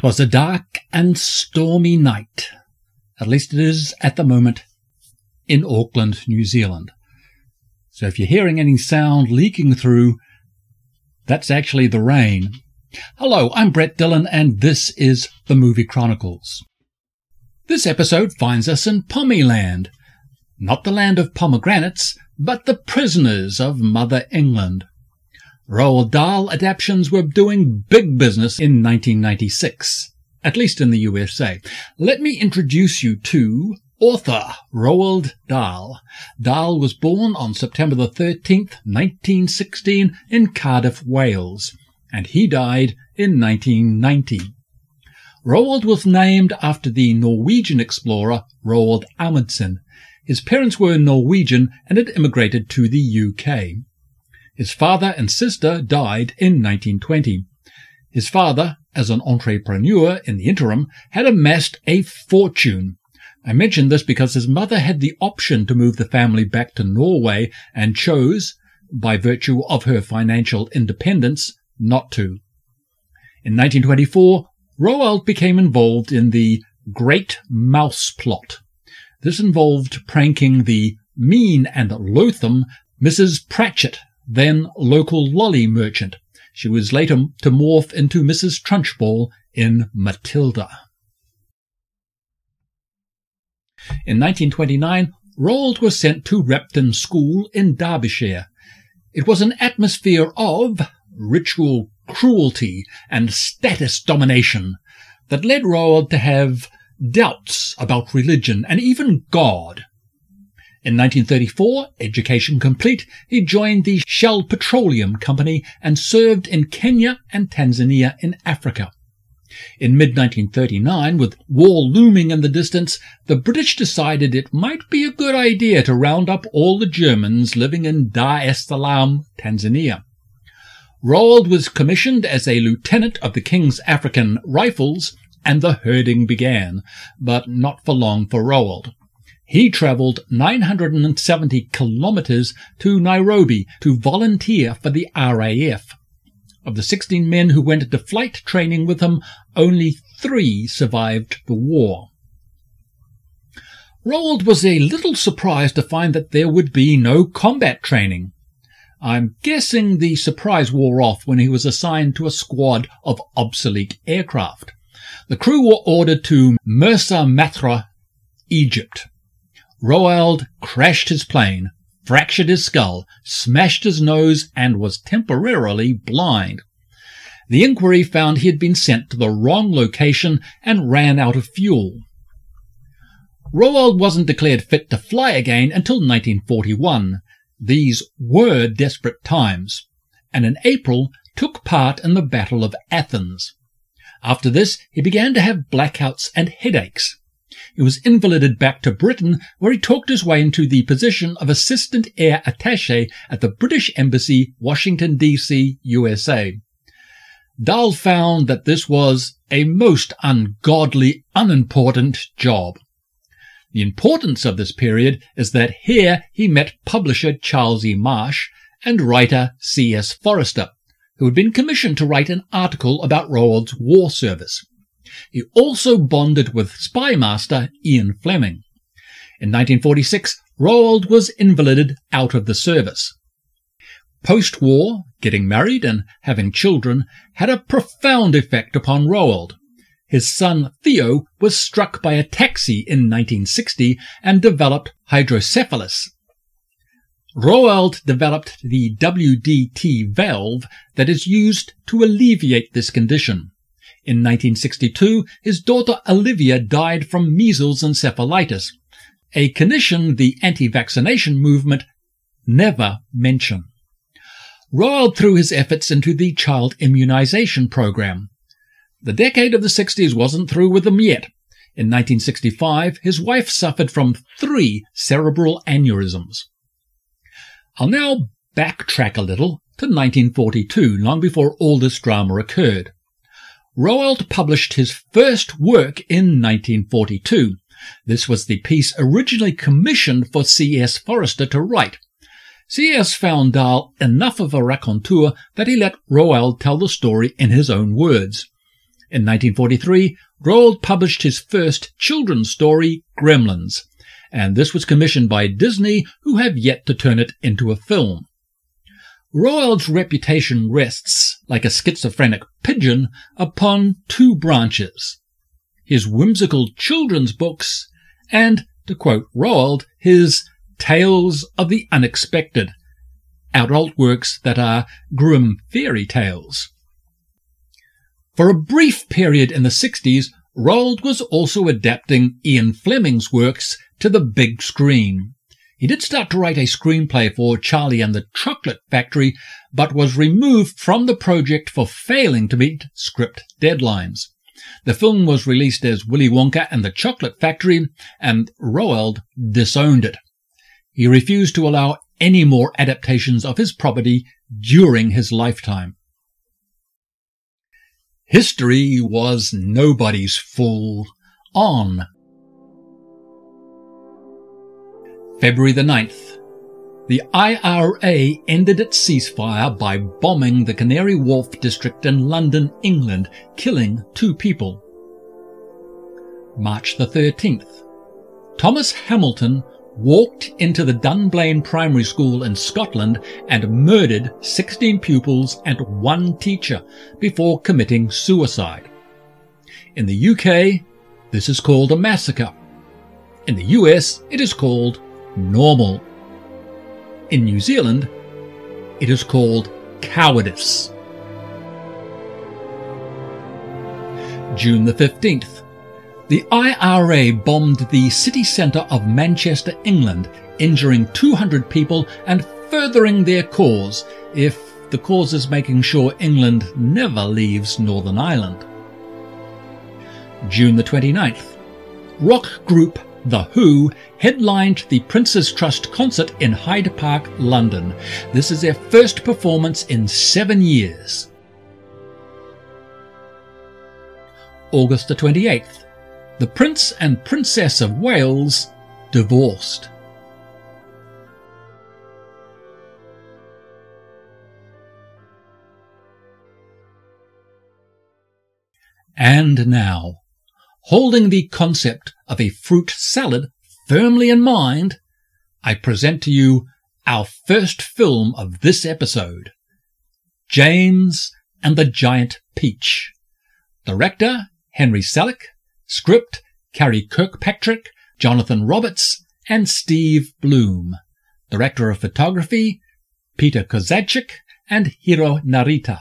'Twas a dark and stormy night. At least it is at the moment in Auckland, New Zealand. So if you're hearing any sound leaking through, that's actually the rain. Hello, I'm Brett Dillon, and this is the Movie Chronicles. This episode finds us in Pommyland, not the land of pomegranates, but the prisoners of Mother England. Roald Dahl adaptations were doing big business in 1996, at least in the USA. Let me introduce you to author Roald Dahl. Dahl was born on September the 13th, 1916 in Cardiff, Wales, and he died in 1990. Roald was named after the Norwegian explorer Roald Amundsen. His parents were Norwegian and had immigrated to the UK. His father and sister died in 1920. His father, as an entrepreneur in the interim, had amassed a fortune. I mention this because his mother had the option to move the family back to Norway and chose, by virtue of her financial independence, not to. In 1924, Roald became involved in the Great Mouse Plot. This involved pranking the mean and loathsome Mrs. Pratchett then local lolly merchant. She was later to morph into Mrs. Trunchbull in Matilda. In 1929, Roald was sent to Repton School in Derbyshire. It was an atmosphere of ritual cruelty and status domination that led Roald to have doubts about religion and even God. In 1934, education complete, he joined the Shell Petroleum Company and served in Kenya and Tanzania in Africa. In mid-1939, with war looming in the distance, the British decided it might be a good idea to round up all the Germans living in Dar es Salaam, Tanzania. Roald was commissioned as a lieutenant of the King's African Rifles, and the herding began, but not for long for Roald. He travelled 970 kilometres to Nairobi to volunteer for the RAF. Of the 16 men who went into flight training with him, only three survived the war. Roald was a little surprised to find that there would be no combat training. I'm guessing the surprise wore off when he was assigned to a squad of obsolete aircraft. The crew were ordered to Mersa Matruh, Egypt. Roald crashed his plane, fractured his skull, smashed his nose, and was temporarily blind. The inquiry found he had been sent to the wrong location and ran out of fuel. Roald wasn't declared fit to fly again until 1941. These were desperate times, and in April took part in the Battle of Athens. After this, he began to have blackouts and headaches. He was invalided back to Britain, where he talked his way into the position of Assistant Air Attaché at the British Embassy, Washington, D.C., USA. Dahl found that this was a most ungodly, unimportant job. The importance of this period is that here he met publisher Charles E. Marsh and writer C.S. Forester, who had been commissioned to write an article about Roald's war service. He also bonded with spy master Ian Fleming. In 1946, Roald was invalided out of the service. Post-war, getting married and having children had a profound effect upon Roald. His son Theo was struck by a taxi in 1960 and developed hydrocephalus. Roald developed the WDT valve that is used to alleviate this condition. In 1962, his daughter Olivia died from measles encephalitis, a condition the anti-vaccination movement never mentioned. Roald threw his efforts into the child immunization program. The decade of the 60s wasn't through with them yet. In 1965, his wife suffered from three cerebral aneurysms. I'll now backtrack a little to 1942, long before all this drama occurred. Roald published his first work in 1942. This was the piece originally commissioned for C.S. Forester to write. C.S. found Dahl enough of a raconteur that he let Roald tell the story in his own words. In 1943, Roald published his first children's story, Gremlins, and this was commissioned by Disney, who have yet to turn it into a film. Roald's reputation rests, like a schizophrenic pigeon, upon two branches. His whimsical children's books and, to quote Roald, his Tales of the Unexpected, adult works that are grim fairy tales. For a brief period in the 60s, Roald was also adapting Ian Fleming's works to the big screen. He did start to write a screenplay for Charlie and the Chocolate Factory, but was removed from the project for failing to meet script deadlines. The film was released as Willy Wonka and the Chocolate Factory, and Roald disowned it. He refused to allow any more adaptations of his property during his lifetime. History was nobody's fool. On February the 9th, the IRA ended its ceasefire by bombing the Canary Wharf district in London, England, killing two people. March the 13th, Thomas Hamilton walked into the Dunblane Primary School in Scotland and murdered 16 pupils and one teacher before committing suicide. In the UK, this is called a massacre. In the US, it is called normal. In New Zealand, it is called cowardice. June the 15th. The IRA bombed the city centre of Manchester, England, injuring 200 people and furthering their cause, if the cause is making sure England never leaves Northern Ireland. June the 29th. Rock group the Who headlined the Prince's Trust concert in Hyde Park, London. This is their first performance in seven years. August the 28th. The Prince and Princess of Wales divorced. And now, holding the concept of a fruit salad firmly in mind, I present to you our first film of this episode James and the Giant Peach. Director Henry Selick, script Karey Kirkpatrick, Jonathan Roberts, and Steve Bloom. Director of photography Peter Kozachik and Hiro Narita.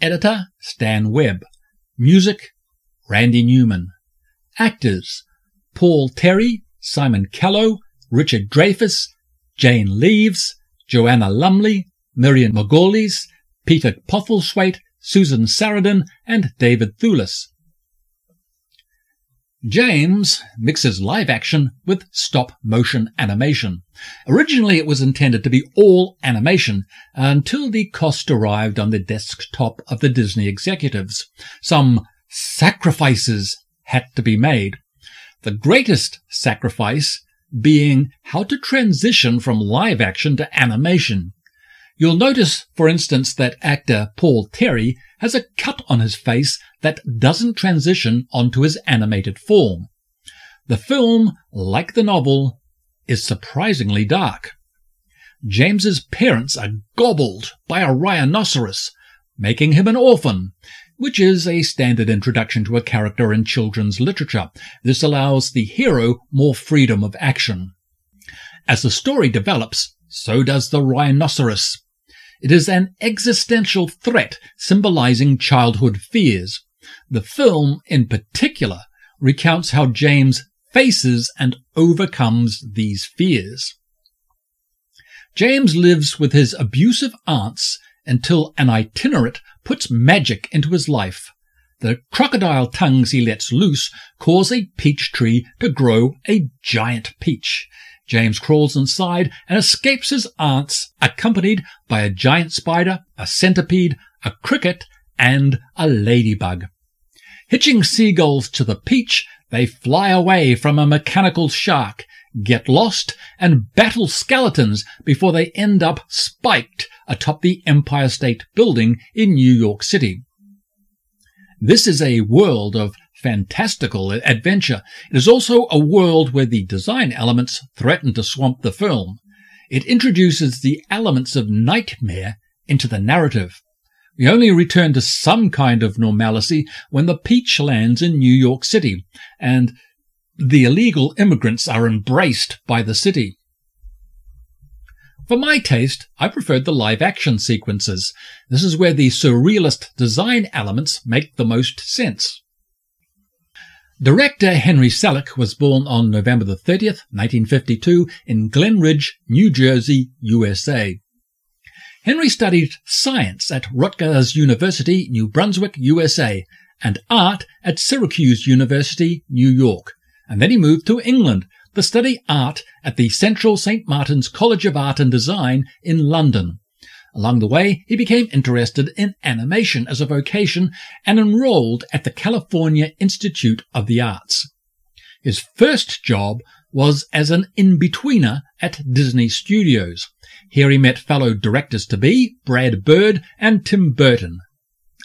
Editor Stan Webb. Music Randy Newman. Actors Paul Terry, Simon Callow, Richard Dreyfuss, Jane Leeves, Joanna Lumley, Miriam Margolyes, Peter Postlethwaite, Susan Sarandon, and David Thewlis. James mixes live action with stop motion animation. Originally it was intended to be all animation until the cost arrived on the desktop of the Disney executives. Some sacrifices had to be made. The greatest sacrifice being how to transition from live action to animation. You'll notice, for instance, that actor Paul Terry has a cut on his face that doesn't transition onto his animated form. The film, like the novel, is surprisingly dark. James's parents are gobbled by a rhinoceros, making him an orphan, which is a standard introduction to a character in children's literature. This allows the hero more freedom of action. As the story develops, so does the rhinoceros. It is an existential threat symbolizing childhood fears. The film, in particular, recounts how James faces and overcomes these fears. James lives with his abusive aunts until an itinerant puts magic into his life. The crocodile tongues he lets loose cause a peach tree to grow a giant peach. James crawls inside and escapes his aunts, accompanied by a giant spider, a centipede, a cricket, and a ladybug. Hitching seagulls to the peach, they fly away from a mechanical shark, get lost, and battle skeletons before they end up spiked atop the Empire State Building in New York City. This is a world of fantastical adventure. It is also a world where the design elements threaten to swamp the film. It introduces the elements of nightmare into the narrative. We only return to some kind of normalcy when the Peach lands in New York City and the illegal immigrants are embraced by the city. For my taste, I preferred the live action sequences. This is where the surrealist design elements make the most sense. Director Henry Selick was born on November 30th, 1952 in Glen Ridge, New Jersey, USA. Henry studied science at Rutgers University, New Brunswick, USA, and art at Syracuse University, New York. And then he moved to England to study art at the Central St. Martin's College of Art and Design in London. Along the way, he became interested in animation as a vocation and enrolled at the California Institute of the Arts. His first job was as an in-betweener at Disney Studios. Here he met fellow directors-to-be Brad Bird and Tim Burton,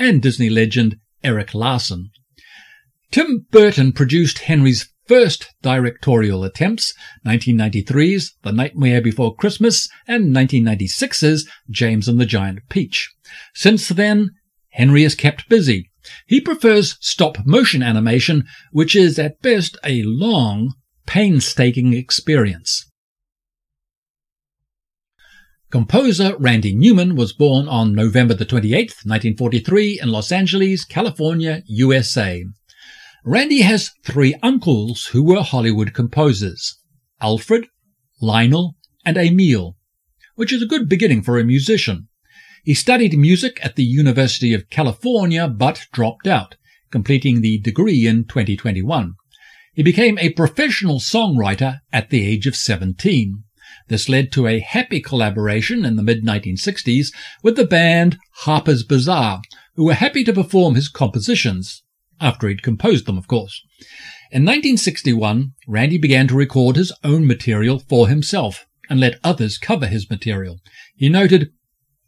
and Disney legend Eric Larson. Tim Burton produced Henry's first directorial attempts, 1993's The Nightmare Before Christmas and 1996's James and the Giant Peach. Since then, Henry is kept busy. He prefers stop motion animation, which is at best a long, painstaking experience. Composer Randy Newman was born on November the 28th, 1943 in Los Angeles, California, USA. Randy has three uncles who were Hollywood composers Alfred, Lionel, and Emil, which is a good beginning for a musician. He studied music at the University of California but dropped out, completing the degree in 2021. He became a professional songwriter at the age of 17. This led to a happy collaboration in the mid 1960s with the band Harpers Bizarre, who were happy to perform his compositions after he'd composed them, of course. In 1961, Randy began to record his own material for himself and let others cover his material. He noted,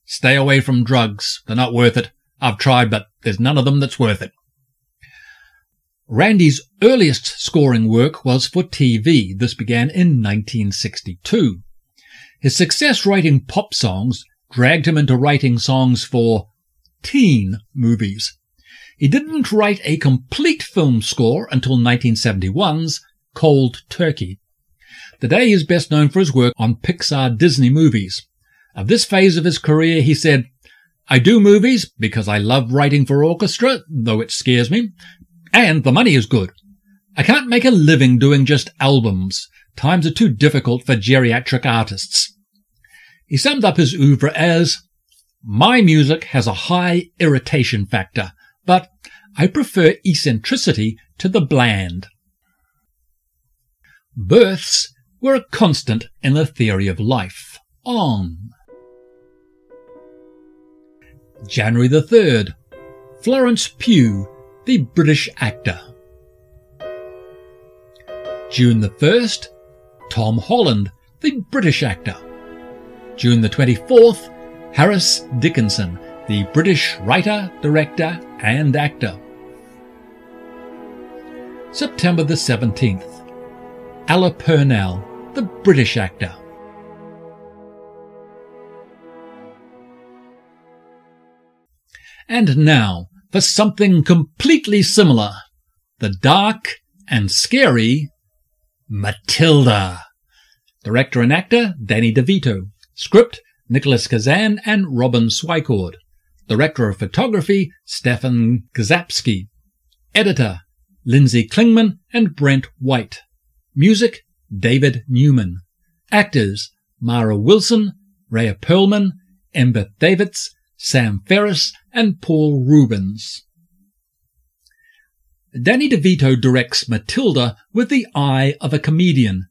Stay away from drugs. They're not worth it. I've tried, but there's none of them that's worth it. Randy's earliest scoring work was for TV. This began in 1962. His success writing pop songs dragged him into writing songs for teen movies. He didn't write a complete film score until 1971's Cold Turkey. Today he is best known for his work on Pixar Disney movies. Of this phase of his career, he said, I do movies because I love writing for orchestra, though it scares me, and the money is good. I can't make a living doing just albums. Times are too difficult for geriatric artists. He summed up his oeuvre as, My music has a high irritation factor but I prefer eccentricity to the bland. Births were a constant in the theory of life. On. January the 3rd. Florence Pugh, the British actor. June the 1st. Tom Holland, the British actor. June the 24th. Harris Dickinson, the British writer, director, and actor. September the 17th. Ella Purnell, the British actor. And now for something completely similar. The dark and scary Matilda. Director and actor Danny DeVito. Script Nicholas Kazan and Robin Swicord. Director of Photography, Stefan Czapsky. Editor, Lynzee Klingman and Brent White. Music, David Newman. Actors, Mara Wilson, Rhea Perlman, Embeth Davidtz, Pam Ferris, and Paul Reubens. Danny DeVito directs Matilda with the eye of a comedian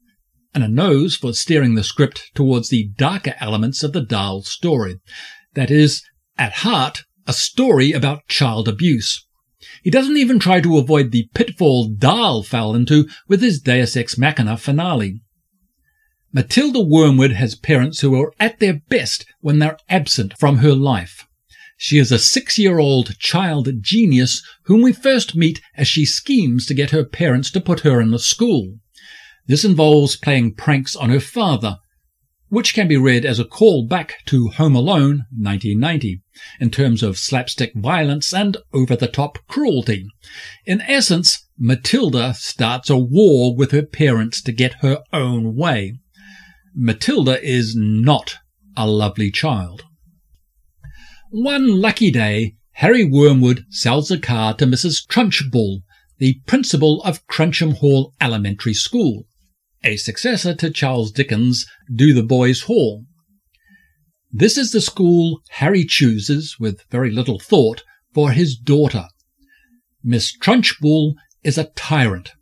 and a nose for steering the script towards the darker elements of the Dahl story. That is, at heart, a story about child abuse. He doesn't even try to avoid the pitfall Dahl fell into with his Deus Ex Machina finale. Matilda Wormwood has parents who are at their best when they're absent from her life. She is a six-year-old child genius whom we first meet as she schemes to get her parents to put her in a school. This involves playing pranks on her father, which can be read as a call back to Home Alone 1990 in terms of slapstick violence and over-the-top cruelty. In essence, Matilda starts a war with her parents to get her own way. Matilda is not a lovely child. One lucky day, Harry Wormwood sells a car to Mrs. Trunchbull, the principal of Crunchem Hall Elementary School a successor to Charles Dickens' Dotheboys Hall. This is the school Harry chooses, with very little thought, for his daughter. Miss Trunchbull is a tyrant.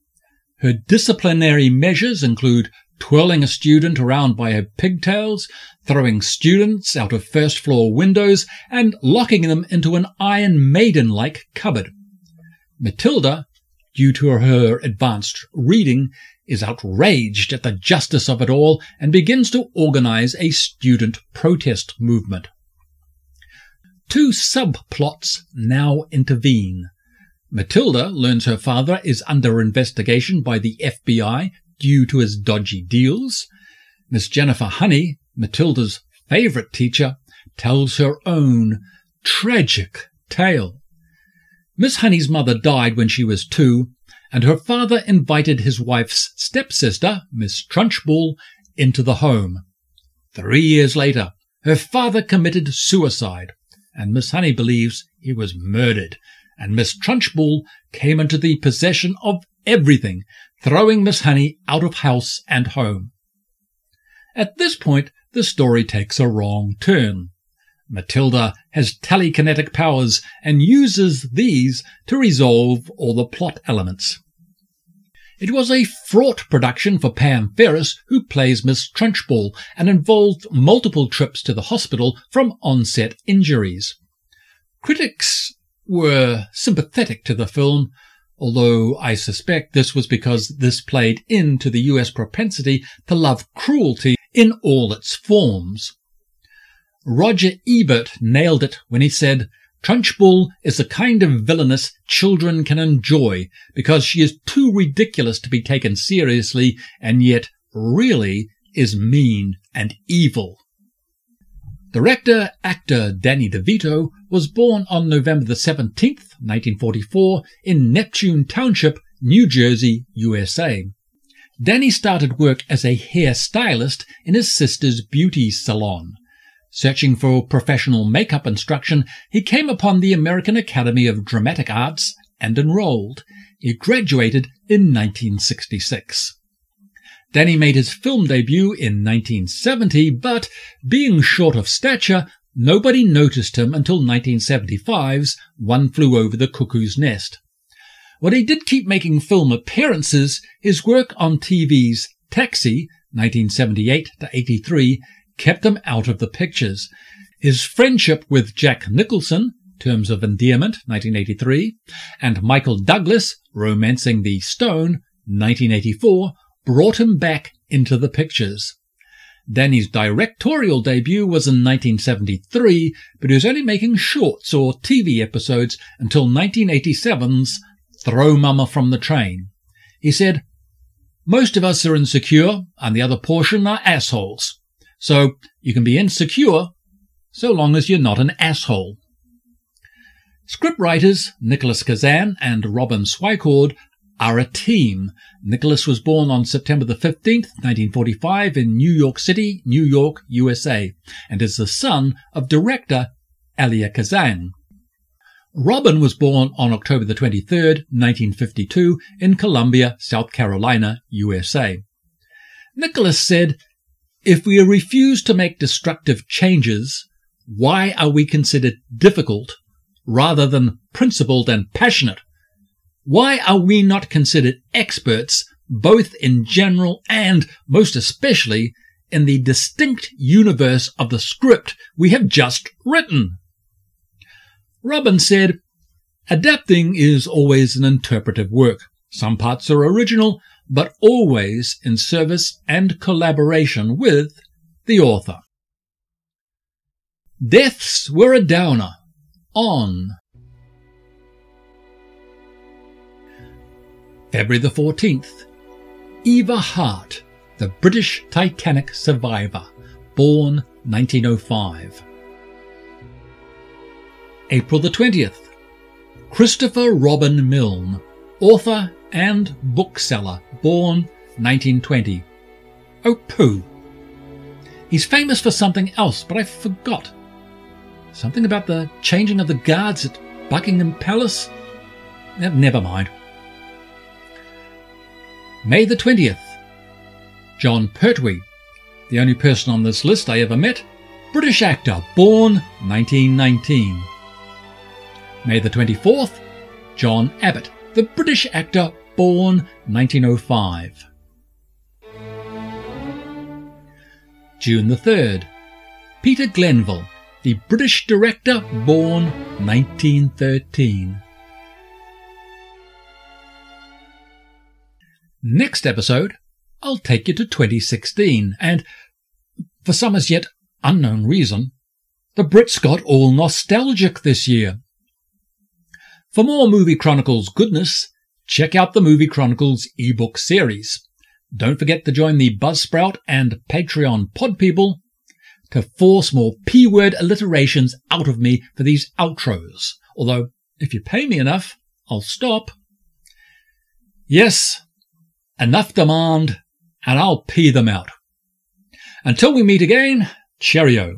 Her disciplinary measures include twirling a student around by her pigtails, throwing students out of first floor windows, and locking them into an Iron Maiden like cupboard. Matilda, due to her advanced reading, is outraged at the justice of it all and begins to organize a student protest movement. Two subplots now intervene. Matilda learns her father is under investigation by the FBI due to his dodgy deals. Miss Jennifer Honey, Matilda's favorite teacher, tells her own tragic tale. Miss Honey's mother died when she was two, and her father invited his wife's stepsister, Miss Trunchbull, into the home. Three years later, her father committed suicide, and Miss Honey believes he was murdered, and Miss Trunchbull came into the possession of everything, throwing Miss Honey out of house and home. At this point, the story takes a wrong turn. Matilda has telekinetic powers and uses these to resolve all the plot elements. It was a fraught production for Pam Ferris, who plays Miss Trunchbull, and involved multiple trips to the hospital from onset injuries. Critics were sympathetic to the film, although I suspect this was because this played into the US propensity to love cruelty in all its forms. Roger Ebert nailed it when he said, Trunchbull is the kind of villainess children can enjoy because she is too ridiculous to be taken seriously and yet really is mean and evil. Director actor Danny DeVito was born on November the 17th, 1944 in Neptune Township, New Jersey, USA. Danny started work as a hairstylist in his sister's beauty salon. Searching for professional makeup instruction, he came upon the American Academy of Dramatic Arts and enrolled. He graduated in 1966. Danny made his film debut in 1970, but being short of stature, nobody noticed him until 1975's One Flew Over the Cuckoo's Nest. While he did keep making film appearances, his work on TV's Taxi, 1978 to 83, kept him out of the pictures. His friendship with Jack Nicholson, Terms of Endearment, 1983, and Michael Douglas, Romancing the Stone, 1984, brought him back into the pictures. Danny's directorial debut was in 1973, but he was only making shorts or TV episodes until 1987's Throw Mama from the Train. He said, Most of us are insecure, and the other portion are assholes. So you can be insecure so long as you're not an asshole. Scriptwriters Nicholas Kazan and Robin Swicord are a team. Nicholas was born on September the 15th, 1945 in New York City, New York, USA, and is the son of director Elia Kazan. Robin was born on October the 23rd, 1952 in Columbia, South Carolina, USA. Nicholas said if we refuse to make destructive changes, why are we considered difficult rather than principled and passionate? Why are we not considered experts both in general and most especially in the distinct universe of the script we have just written? Robin said, Adapting is always an interpretive work. Some parts are original, but always in service and collaboration with the author. Deaths were a downer. on. February the 14th, Eva Hart, the British Titanic survivor, born 1905. April the 20th, Christopher Robin Milne, author and bookseller, born 1920. Oh, pooh. He's famous for something else, but I forgot. Something about the changing of the guards at Buckingham Palace? Eh, never mind. May the 20th. Jon Pertwee, the only person on this list I ever met, British actor, born 1919. May the 24th. John Abbott, the British actor, born 1905. June the 3rd. Peter Glenville, the British director, born 1913. Next episode, I'll take you to 2016, and for some as yet unknown reason, the Brits got all nostalgic this year. For more Movie Chronicles goodness, check out the Movie Chronicles ebook series. Don't forget to join the Buzzsprout and Patreon pod people to force more P word alliterations out of me for these outros. Although, if you pay me enough, I'll stop. Yes, enough demand, and I'll pee them out. Until we meet again, cheerio.